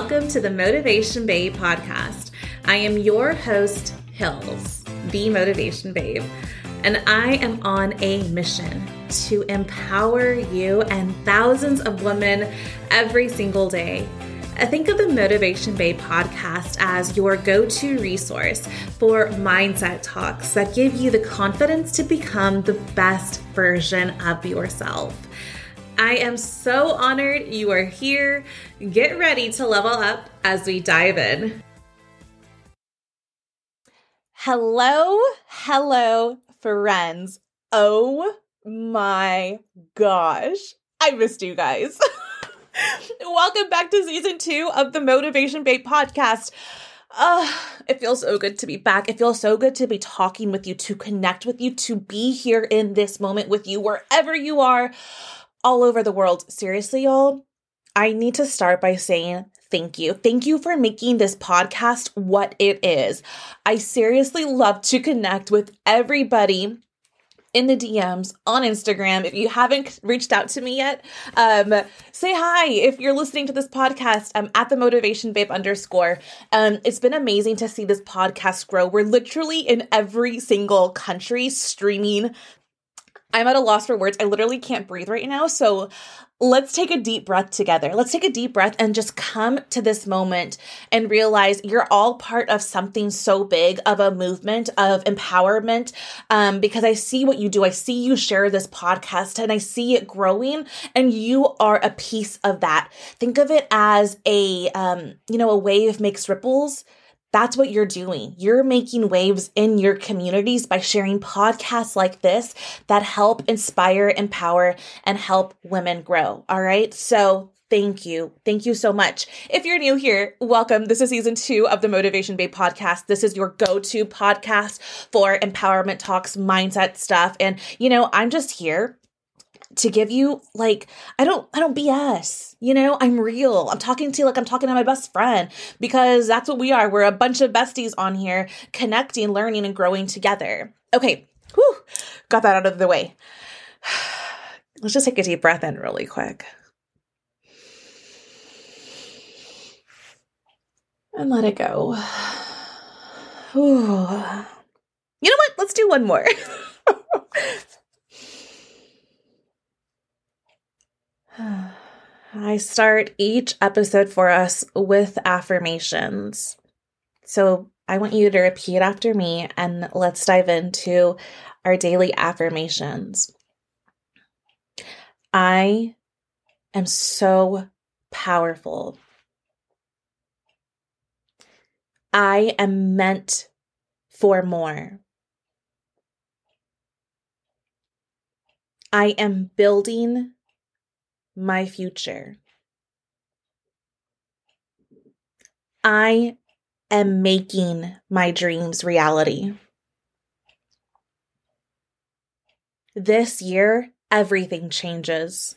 Welcome to the Motivation Babe podcast. I am your host, Hills, the Motivation Babe, and I am on a mission to empower you and thousands of women every single day. I think of the Motivation Babe podcast as your go to resource for mindset talks that give you the confidence to become the best version of yourself. I am so honored you are here. Get ready to level up as we dive in. Hello, hello, friends. Oh my gosh, I missed you guys. Welcome back to season two of the Motivation Babe podcast. Uh, it feels so good to be back. It feels so good to be talking with you, to connect with you, to be here in this moment with you, wherever you are all over the world. Seriously, y'all, I need to start by saying thank you. Thank you for making this podcast what it is. I seriously love to connect with everybody in the DMs on Instagram. If you haven't reached out to me yet, um, say hi. If you're listening to this podcast, I'm at the motivation babe underscore. Um, it's been amazing to see this podcast grow. We're literally in every single country streaming I'm at a loss for words. I literally can't breathe right now. So let's take a deep breath together. Let's take a deep breath and just come to this moment and realize you're all part of something so big of a movement of empowerment. Um, because I see what you do. I see you share this podcast and I see it growing and you are a piece of that. Think of it as a, um, you know, a wave makes ripples that's what you're doing. You're making waves in your communities by sharing podcasts like this that help inspire, empower, and help women grow. All right. So Thank you. Thank you so much. If you're new here, welcome. This is season two of the Motivation Babe podcast. This is your go to podcast for empowerment talks, mindset stuff. And, you know, I'm just here to give you like I don't I don't BS. You know, I'm real. I'm talking to you like I'm talking to my best friend because that's what we are. We're a bunch of besties on here connecting, learning and growing together. Okay. Whew, got that out of the way. Let's just take a deep breath in really quick. And let it go. You know what? Let's do one more. I start each episode for us with affirmations. So I want you to repeat after me and let's dive into our daily affirmations. I am so powerful. I am meant for more. I am building my future. I am making my dreams reality. This year, everything changes.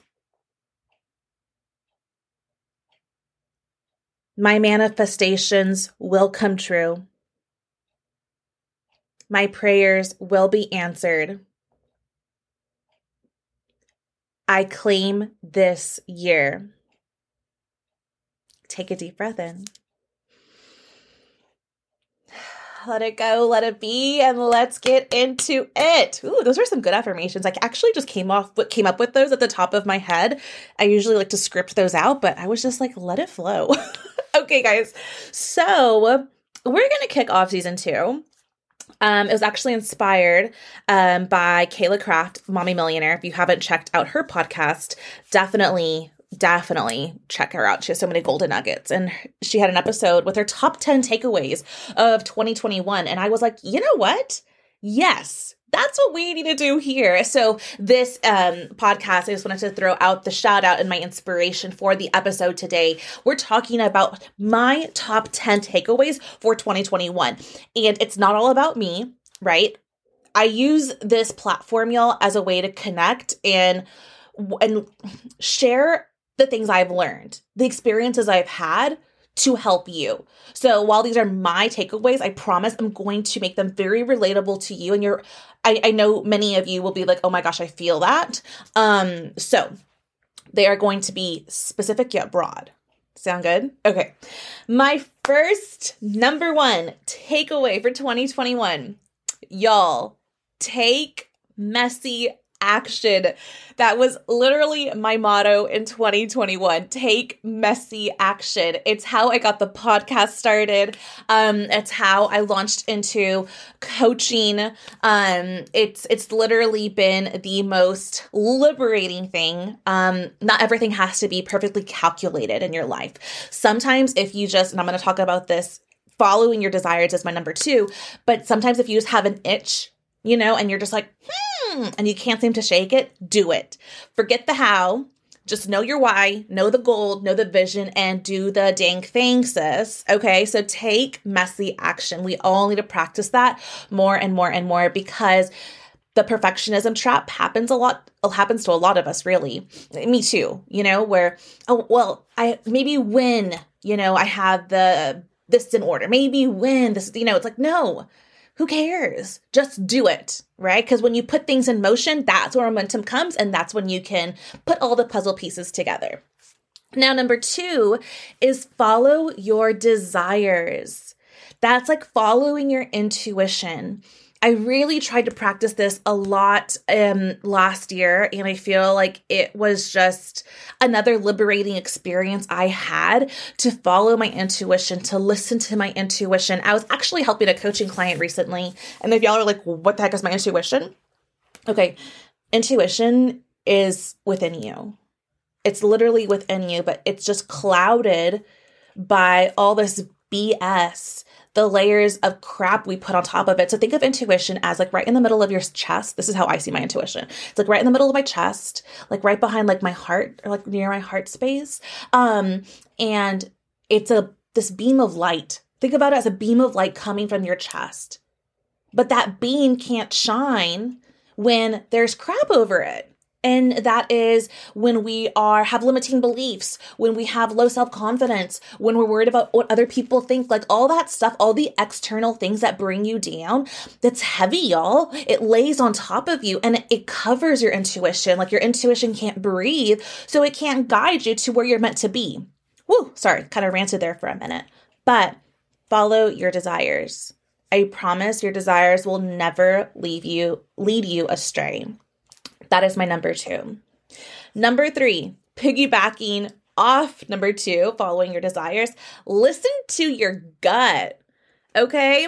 My manifestations will come true. My prayers will be answered. I claim this year. Take a deep breath in. Let it go, let it be, and let's get into it. Ooh, those are some good affirmations. I actually just came off what came up with those at the top of my head. I usually like to script those out, but I was just like, let it flow. okay, guys. So we're gonna kick off season two um, it was actually inspired um, by Kayla Craft, Mommy Millionaire. If you haven't checked out her podcast, definitely, definitely check her out. She has so many golden nuggets. And she had an episode with her top 10 takeaways of 2021. And I was like, you know what? Yes, that's what we need to do here. So this um, podcast, I just wanted to throw out the shout out and my inspiration for the episode today. We're talking about my top 10 takeaways for 2021. And it's not all about me, right? I use this platform, y'all, as a way to connect and and share the things I've learned, the experiences I've had to help you. So while these are my takeaways, I promise I'm going to make them very relatable to you. And you're, I, I know many of you will be like, oh my gosh, I feel that. Um, so they are going to be specific yet broad. Sound good? Okay. My first number one takeaway for 2021 y'all take messy action. That was literally my motto in 2021. Take messy action. It's how I got the podcast started. Um, it's how I launched into coaching. Um, it's it's literally been the most liberating thing. Um, not everything has to be perfectly calculated in your life. Sometimes if you just, and I'm gonna talk about this following your desires is my number two. But sometimes if you just have an itch, you know, and you're just like, hmm, Hmm, and you can't seem to shake it, do it. Forget the how. Just know your why, know the goal, know the vision, and do the dang thing, sis. Okay, so take messy action. We all need to practice that more and more and more because the perfectionism trap happens a lot happens to a lot of us really me too you know where oh well i maybe when you know i have the this in order maybe when this you know it's like no who cares? Just do it, right? Because when you put things in motion, that's where momentum comes, and that's when you can put all the puzzle pieces together. Now, number two is follow your desires. That's like following your intuition. I really tried to practice this a lot um, last year, and I feel like it was just another liberating experience I had to follow my intuition, to listen to my intuition. I was actually helping a coaching client recently, and if y'all are like, what the heck is my intuition? Okay, intuition is within you. It's literally within you, but it's just clouded by all this BS the layers of crap we put on top of it. So think of intuition as like right in the middle of your chest. This is how I see my intuition. It's like right in the middle of my chest, like right behind like my heart or like near my heart space. Um and it's a this beam of light. Think about it as a beam of light coming from your chest. But that beam can't shine when there's crap over it and that is when we are have limiting beliefs when we have low self-confidence when we're worried about what other people think like all that stuff all the external things that bring you down that's heavy y'all. It lays on top of you and it covers your intuition. Like your intuition can't breathe so it can't guide you to where you're meant to be. Woo, sorry kind of ranted there for a minute. But follow your desires. I promise your desires will never leave you lead you astray that is my number two. Number three, piggybacking off number two, following your desires, listen to your gut. Okay?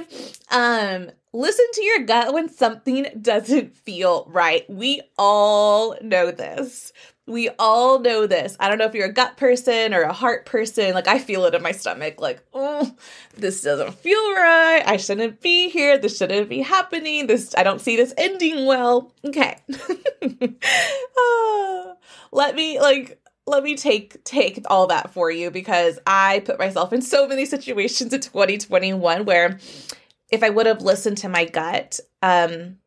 Um, listen to your gut when something doesn't feel right. We all know this. We all know this. I don't know if you're a gut person or a heart person. Like, I feel it in my stomach. Like, oh, this doesn't feel right. I shouldn't be here. This shouldn't be happening. This, I don't see this ending well. Okay. oh, let me, like, let me take take all that for you because I put myself in so many situations in 2021 where if I would have listened to my gut, um,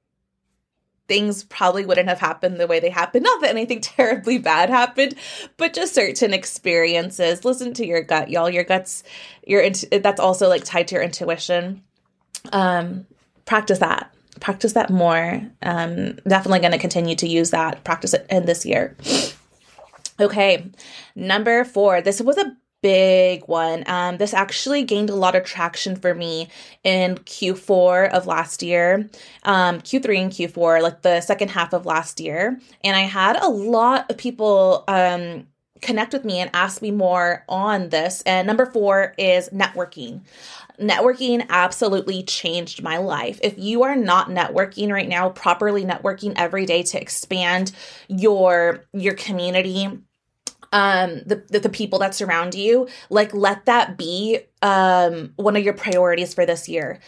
things probably wouldn't have happened the way they happened. Not that anything terribly bad happened, but just certain experiences. Listen to your gut, y'all. Your guts, your that's also like tied to your intuition. Um, practice that. Practice that more. Um, definitely going to continue to use that. Practice it in this year. Okay, number four. This was a big one. Um, this actually gained a lot of traction for me in Q4 of last year, um, Q3 and Q4, like the second half of last year. And I had a lot of people um, connect with me and ask me more on this. And number four is networking. Networking absolutely changed my life. If you are not networking right now, properly networking every day to expand your your community, um the, the, the people that surround you like let that be um one of your priorities for this year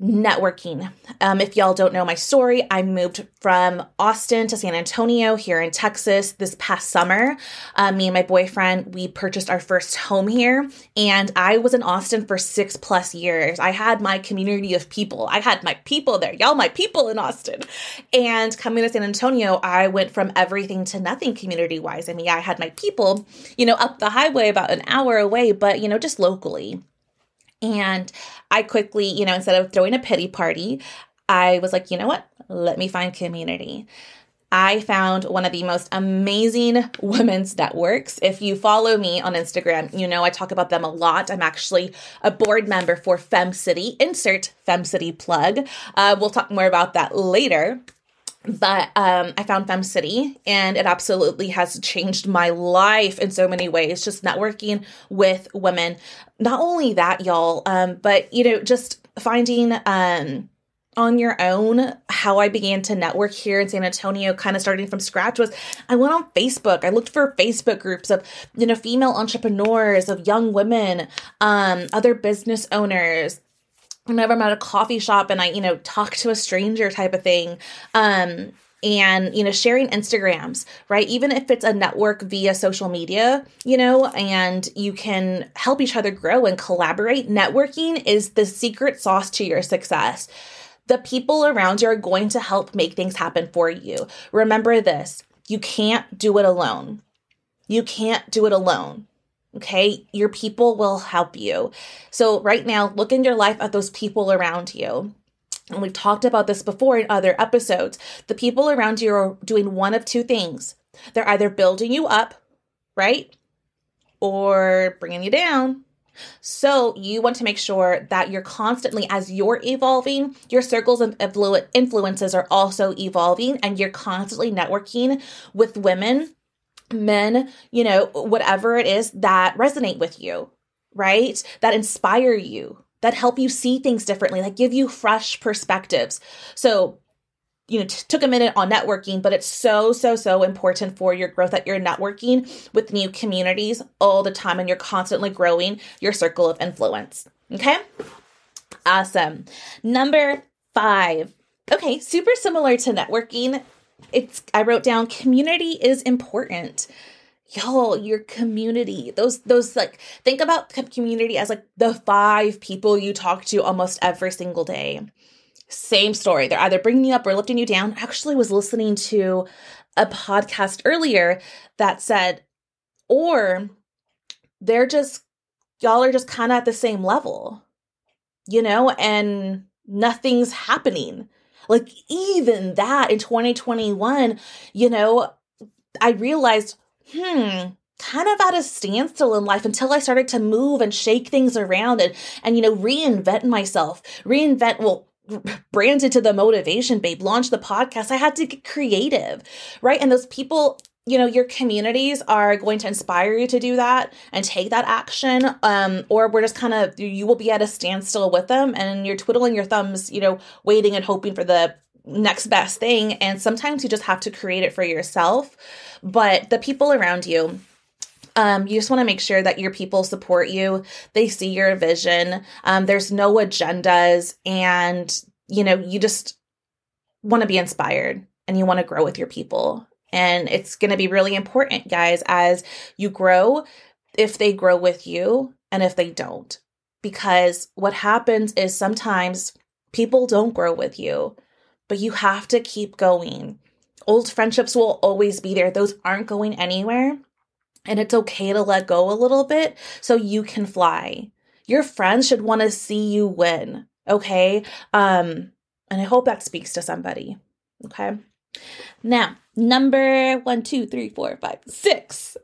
networking. Um, if y'all don't know my story, I moved from Austin to San Antonio here in Texas this past summer. Um, me and my boyfriend, we purchased our first home here, and I was in Austin for six plus years. I had my community of people. I had my people there, y'all, my people in Austin. And coming to San Antonio, I went from everything to nothing community wise. I mean, I had my people, you know, up the highway about an hour away, but, you know, just locally. And I quickly, you know, instead of throwing a pity party, I was like, you know what? Let me find community. I found one of the most amazing women's networks. If you follow me on Instagram, you know I talk about them a lot. I'm actually a board member for FemCity. Insert FemCity plug. Uh, we'll talk more about that later but um, I found FemCity and it absolutely has changed my life in so many ways. Just networking with women. Not only that, y'all, um, but you know, just finding um, on your own how I began to network here in San Antonio, kind of starting from scratch, was I went on Facebook. I looked for Facebook groups of you know female entrepreneurs, of young women, um, other business owners whenever I'm at a coffee shop and I, you know, talk to a stranger type of thing. Um, and you know sharing instagrams right? Even if it's a network via social media you know and you can help each other grow and collaborate networking is the secret sauce to your success. The people around you are going to help make things happen for you. Remember this you can't do it alone. You can't do it alone Okay. Your people will help you. So, right now, look in your life at those people around you. And we've talked about this before in other episodes. The people around you are doing one of two things they're either building you up, right? Or bringing you down. So, you want to make sure that you're constantly, as you're evolving, your circles of influences are also evolving, and you're constantly networking with women men, you know, whatever it is that resonate with you, right? That inspire you, that help you see things differently, that give you fresh perspectives. So, you know, t- took a minute on networking, but it's so, so, so important for your growth that you're networking with new communities all the time and you're constantly growing your circle of influence. Okay. Awesome. Number five. Okay, super similar to networking it's I wrote down community is important. Y'all, your community. Those those like think about community as like the five people you talk to almost every single day. Same story. They're either bringing you up or lifting you down. I actually was listening to a podcast earlier that said or they're just y'all are just kind of at the same level. You know, and nothing's happening like, even that in 2021, you know, I realized, hmm, kind of at a standstill in life until I started to move and shake things around and, and you know, reinvent myself, reinvent, well, branded to the motivation babe launch the podcast. I had to get creative right? And those people you know your communities are going to inspire you to do that and take that action um, or we're just kind of you will be at a standstill with them and you're twiddling your thumbs you know waiting and hoping for the next best thing. And sometimes you just have to create it for yourself. But the people around you um, you just want to make sure that your people support you. They see your vision. Um, there's no agendas and you know you just want to be inspired and you want to grow with your people and it's going to be really important, guys, as you grow, if they grow with you and if they don't. Because what happens is sometimes people don't grow with you, but you have to keep going. Old friendships will always be there, those aren't going anywhere. And it's okay to let go a little bit so you can fly. Your friends should want to see you win, okay? Um, and I hope that speaks to somebody, okay? Now, number one, two, three, four, five, six.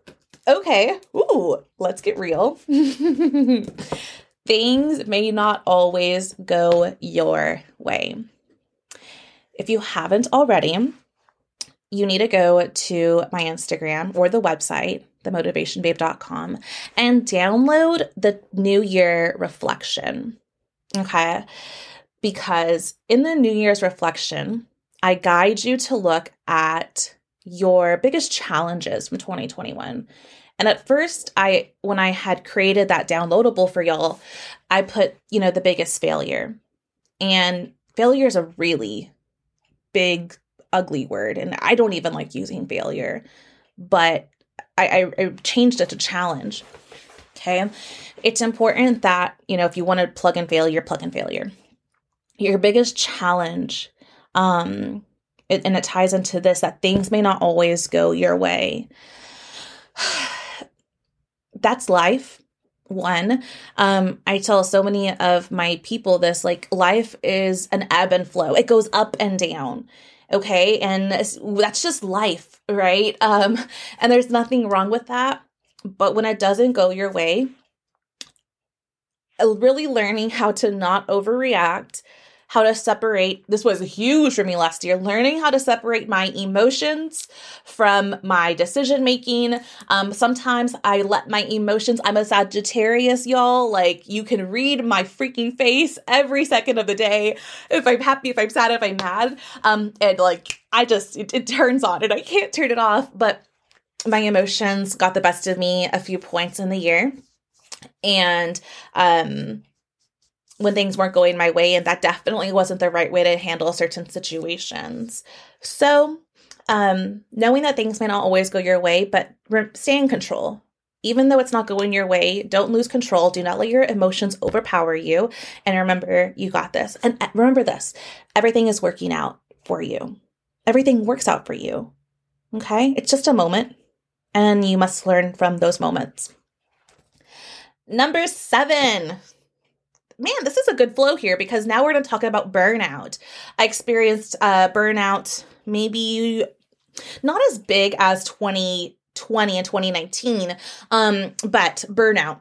Okay. Ooh, let's get real. Things may not always go your way. If you haven't already, you need to go to my Instagram or the website, themotivationbabe.com, and download the New Year reflection. Okay. Because in the New Year's reflection, I guide you to look at your biggest challenges from 2021. And at first, I when I had created that downloadable for y'all, I put, you know, the biggest failure. And failure is a really big ugly word and I don't even like using failure, but I, I, I changed it to challenge. Okay. It's important that, you know, if you want to plug in failure, plug in failure. Your biggest challenge um, it, and it ties into this that things may not always go your way. That's life. One, um, I tell so many of my people this like life is an ebb and flow, it goes up and down. Okay. And that's just life, right? Um, and there's nothing wrong with that. But when it doesn't go your way, really learning how to not overreact, how to separate. This was huge for me last year, learning how to separate my emotions from my decision making. Um, sometimes I let my emotions, I'm a Sagittarius, y'all. Like, you can read my freaking face every second of the day. If I'm happy, if I'm sad, if I'm mad. Um, and like, I just, it, it turns on and I can't turn it off. But my emotions got the best of me a few points in the year. And, um, when things weren't going my way, and that definitely wasn't the right way to handle certain situations. So, um, knowing that things may not always go your way, but re- stay in control. Even though it's not going your way, don't lose control. Do not let your emotions overpower you. And remember, you got this. And uh, remember this everything is working out for you, everything works out for you. Okay? It's just a moment, and you must learn from those moments. Number seven, man, this is a good flow here because now we're going to talk about burnout. I experienced uh, burnout maybe not as big as 2020 and 2019, um, but burnout.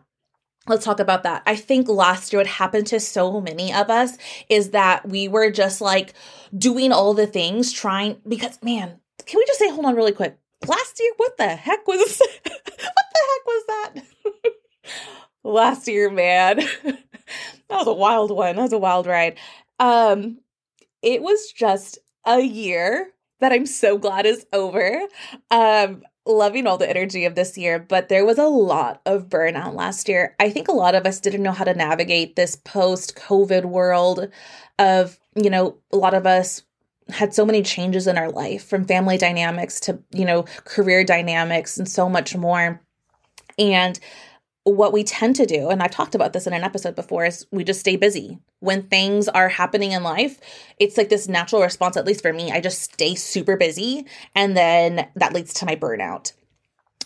Let's talk about that. I think last year, what happened to so many of us is that we were just like doing all the things, trying, because man, can we just say, hold on really quick? Last year, what the heck was, what the heck was that? last year, man. that was a wild one. That was a wild ride. Um, it was just a year that I'm so glad is over. Um, loving all the energy of this year, but there was a lot of burnout last year. I think a lot of us didn't know how to navigate this post COVID world of, you know, a lot of us had so many changes in our life from family dynamics to, you know, career dynamics and so much more. And what we tend to do, and I've talked about this in an episode before, is we just stay busy. When things are happening in life, it's like this natural response, at least for me. I just stay super busy, and then that leads to my burnout.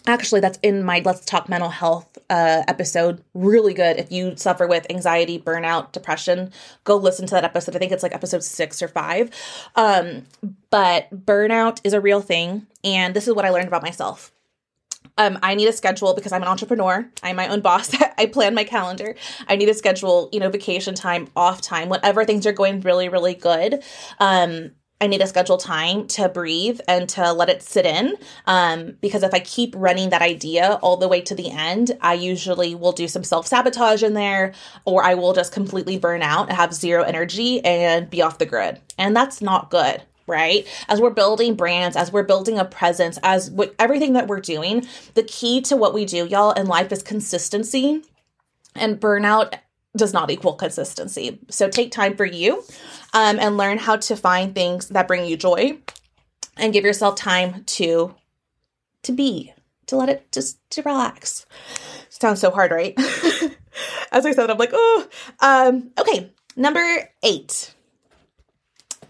Actually, that's in my Let's Talk Mental Health uh, episode. Really good. If you suffer with anxiety, burnout, depression, go listen to that episode. I think it's like episode six or five. Um, but burnout is a real thing. And this is what I learned about myself um, I need a schedule because I'm an entrepreneur. I'm my own boss. I plan my calendar. I need a schedule, you know, vacation time, off time, whatever things are going really, really good. Um, I need to schedule time to breathe and to let it sit in. Um, because if I keep running that idea all the way to the end, I usually will do some self sabotage in there, or I will just completely burn out and have zero energy and be off the grid. And that's not good right? As we're building brands, as we're building a presence, as w- everything that we're doing, the key to what we do, y'all, in life is consistency. And burnout does not equal consistency. So take time for you um, and learn how to find things that bring you joy and give yourself time to to be, to let it just to relax. Sounds so hard, right? As I said, I'm like, oh, um, okay. Number eight,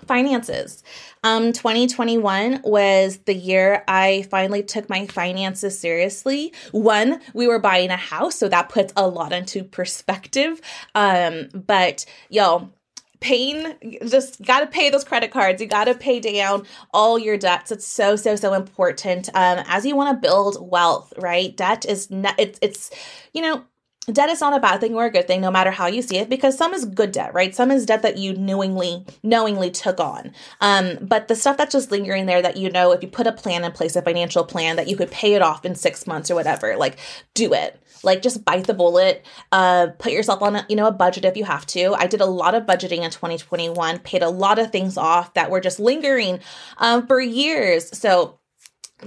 finances. Um, 2021 was the year I finally took my finances seriously. One, we were buying a house, so that puts a lot into perspective. Um, but yo, paying just got to pay those credit cards you got to pay down all your debts it's so so so important um as you want to build wealth right debt is not it's it's you know debt is not a bad thing or a good thing no matter how you see it because some is good debt right? Some is debt that you knowingly knowingly took on. Um, but the stuff that's just lingering there that you know if you put a plan in place a financial plan that you could pay it off in six months or whatever like do it. Like just bite the bullet. Uh, put yourself on a, you know a budget if you have to. I did a lot of budgeting in 2021 paid a lot of things off that were just lingering um, for years. So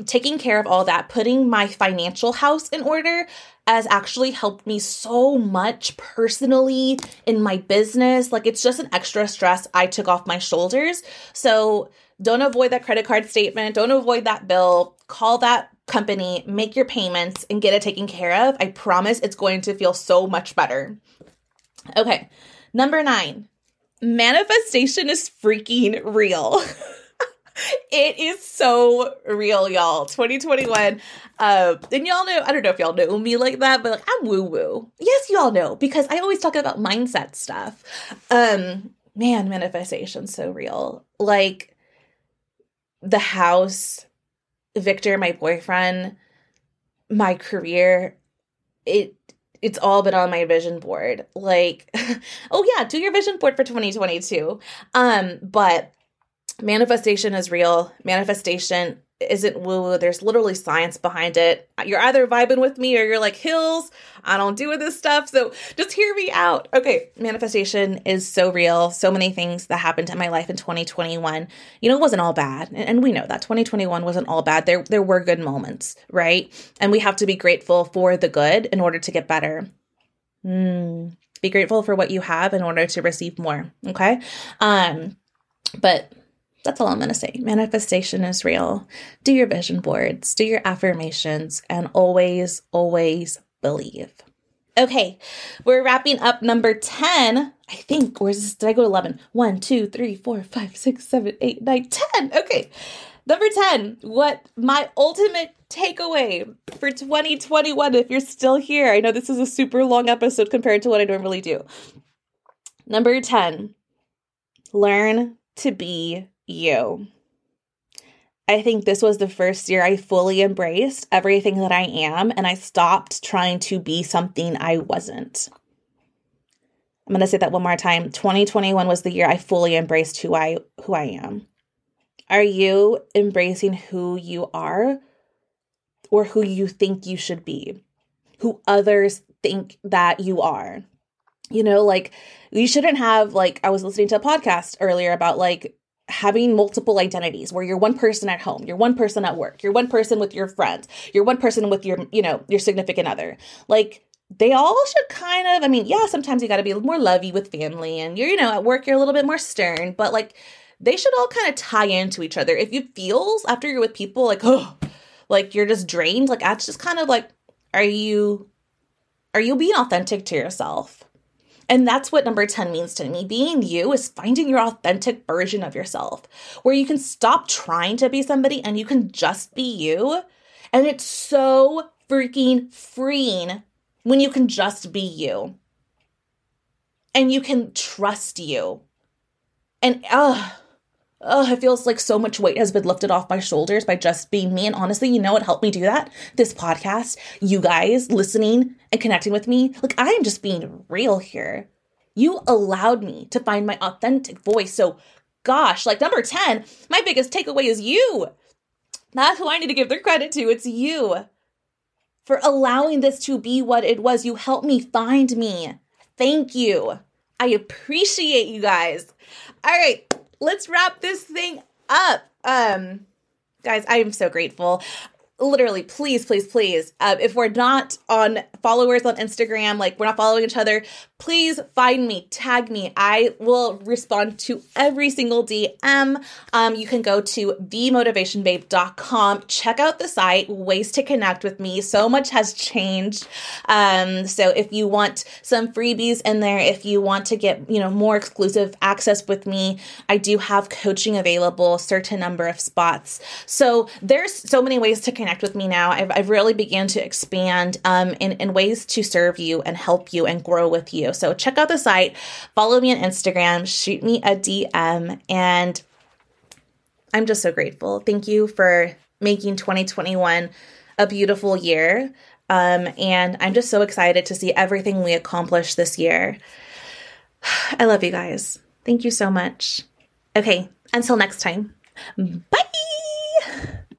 taking care of all that, putting my financial house in order has actually helped me so much personally in my business. Like it's just an extra stress I took off my shoulders. So don't avoid that credit card statement, don't avoid that bill. Call that company, make your payments, and get it taken care of. I promise it's going to feel so much better. Okay, number nine manifestation is freaking real. it is so real, y'all. 2021. Uh, and y'all know, I don't know if y'all know me like that, but like I'm woo woo. Yes, y'all know because I always talk about mindset stuff. Um, man, manifestation so real. Like the house, Victor, my boyfriend, my career, it it's all been on my vision board. Like, oh yeah, do your vision board for 2022. Um, but manifestation is real. Manifestation isn't woo woo. There's literally science behind it. You're either vibing with me or you're like, Hills, I don't do this stuff. So just hear me out. Okay, manifestation is so real. So many things that happened in my life in 2021. You know, it wasn't all bad. And we know that 2021 wasn't all bad. There, there were good moments, right? And we have to be grateful for the good in order to get better. Mm. Be grateful for what you have in order to receive more. Okay. Um, but that's all I'm going to say. Manifestation is real. Do your vision boards, do your affirmations, and always, always believe. Okay, we're wrapping up number 10. I think, where's this? Did I go 11? 1, 2, 3, 4, 5, 6, 7, 8, 9, 10. Okay, number 10. What my ultimate takeaway for 2021, if you're still here, I know this is a super long episode compared to what I normally do. Number 10, learn to be you. I think this was the first year I fully embraced everything that I am and I stopped trying to be something I wasn't. I'm going to say that one more time. 2021 was the year I fully embraced who I who I am. Are you embracing who you are or who you think you should be? Who others think that you are? You know, like you shouldn't have like I was listening to a podcast earlier about like having multiple identities where you're one person at home, you're one person at work, you're one person with your friends, you're one person with your, you know, your significant other. Like they all should kind of, I mean, yeah, sometimes you got to be a little more lovey with family and you're, you know, at work you're a little bit more stern, but like they should all kind of tie into each other. If you feels after you're with people like, oh, like you're just drained, like that's just kind of like are you are you being authentic to yourself? And that's what number 10 means to me. Being you is finding your authentic version of yourself, where you can stop trying to be somebody and you can just be you. And it's so freaking freeing when you can just be you. And you can trust you. And uh oh, it feels like so much weight has been lifted off my shoulders by just being me. And honestly, you know what helped me do that? This podcast, you guys listening and connecting with me. Like, I am just being real here. You allowed me to find my authentic voice. So, gosh, like number 10, my biggest takeaway is you. That's who I need to give the credit to. It's you for allowing this to be what it was. You helped me find me. Thank you. I appreciate you guys. All right, let's wrap this thing up. Um, guys, I am so grateful literally please please please uh, if we're not on followers on instagram like we're not following each other please find me tag me. I will respond to every single dm um, you can go to themotivationbabe.com check out the site ways to connect with me. So much has changed. Um, so if you want some freebies in there if you want to get you know more exclusive access with me i do have coaching available certain number of spots. So there's so many ways to connect connect with me now. I've, I've really began to expand um, in, in ways to serve you and help you and grow with you. So check out the site, follow me on Instagram, shoot me a DM, and I'm just so grateful. Thank you for making 2021 a beautiful year. Um, and I'm just so excited to see everything we accomplish this year. I love you guys. Thank you so much. Okay, until next time.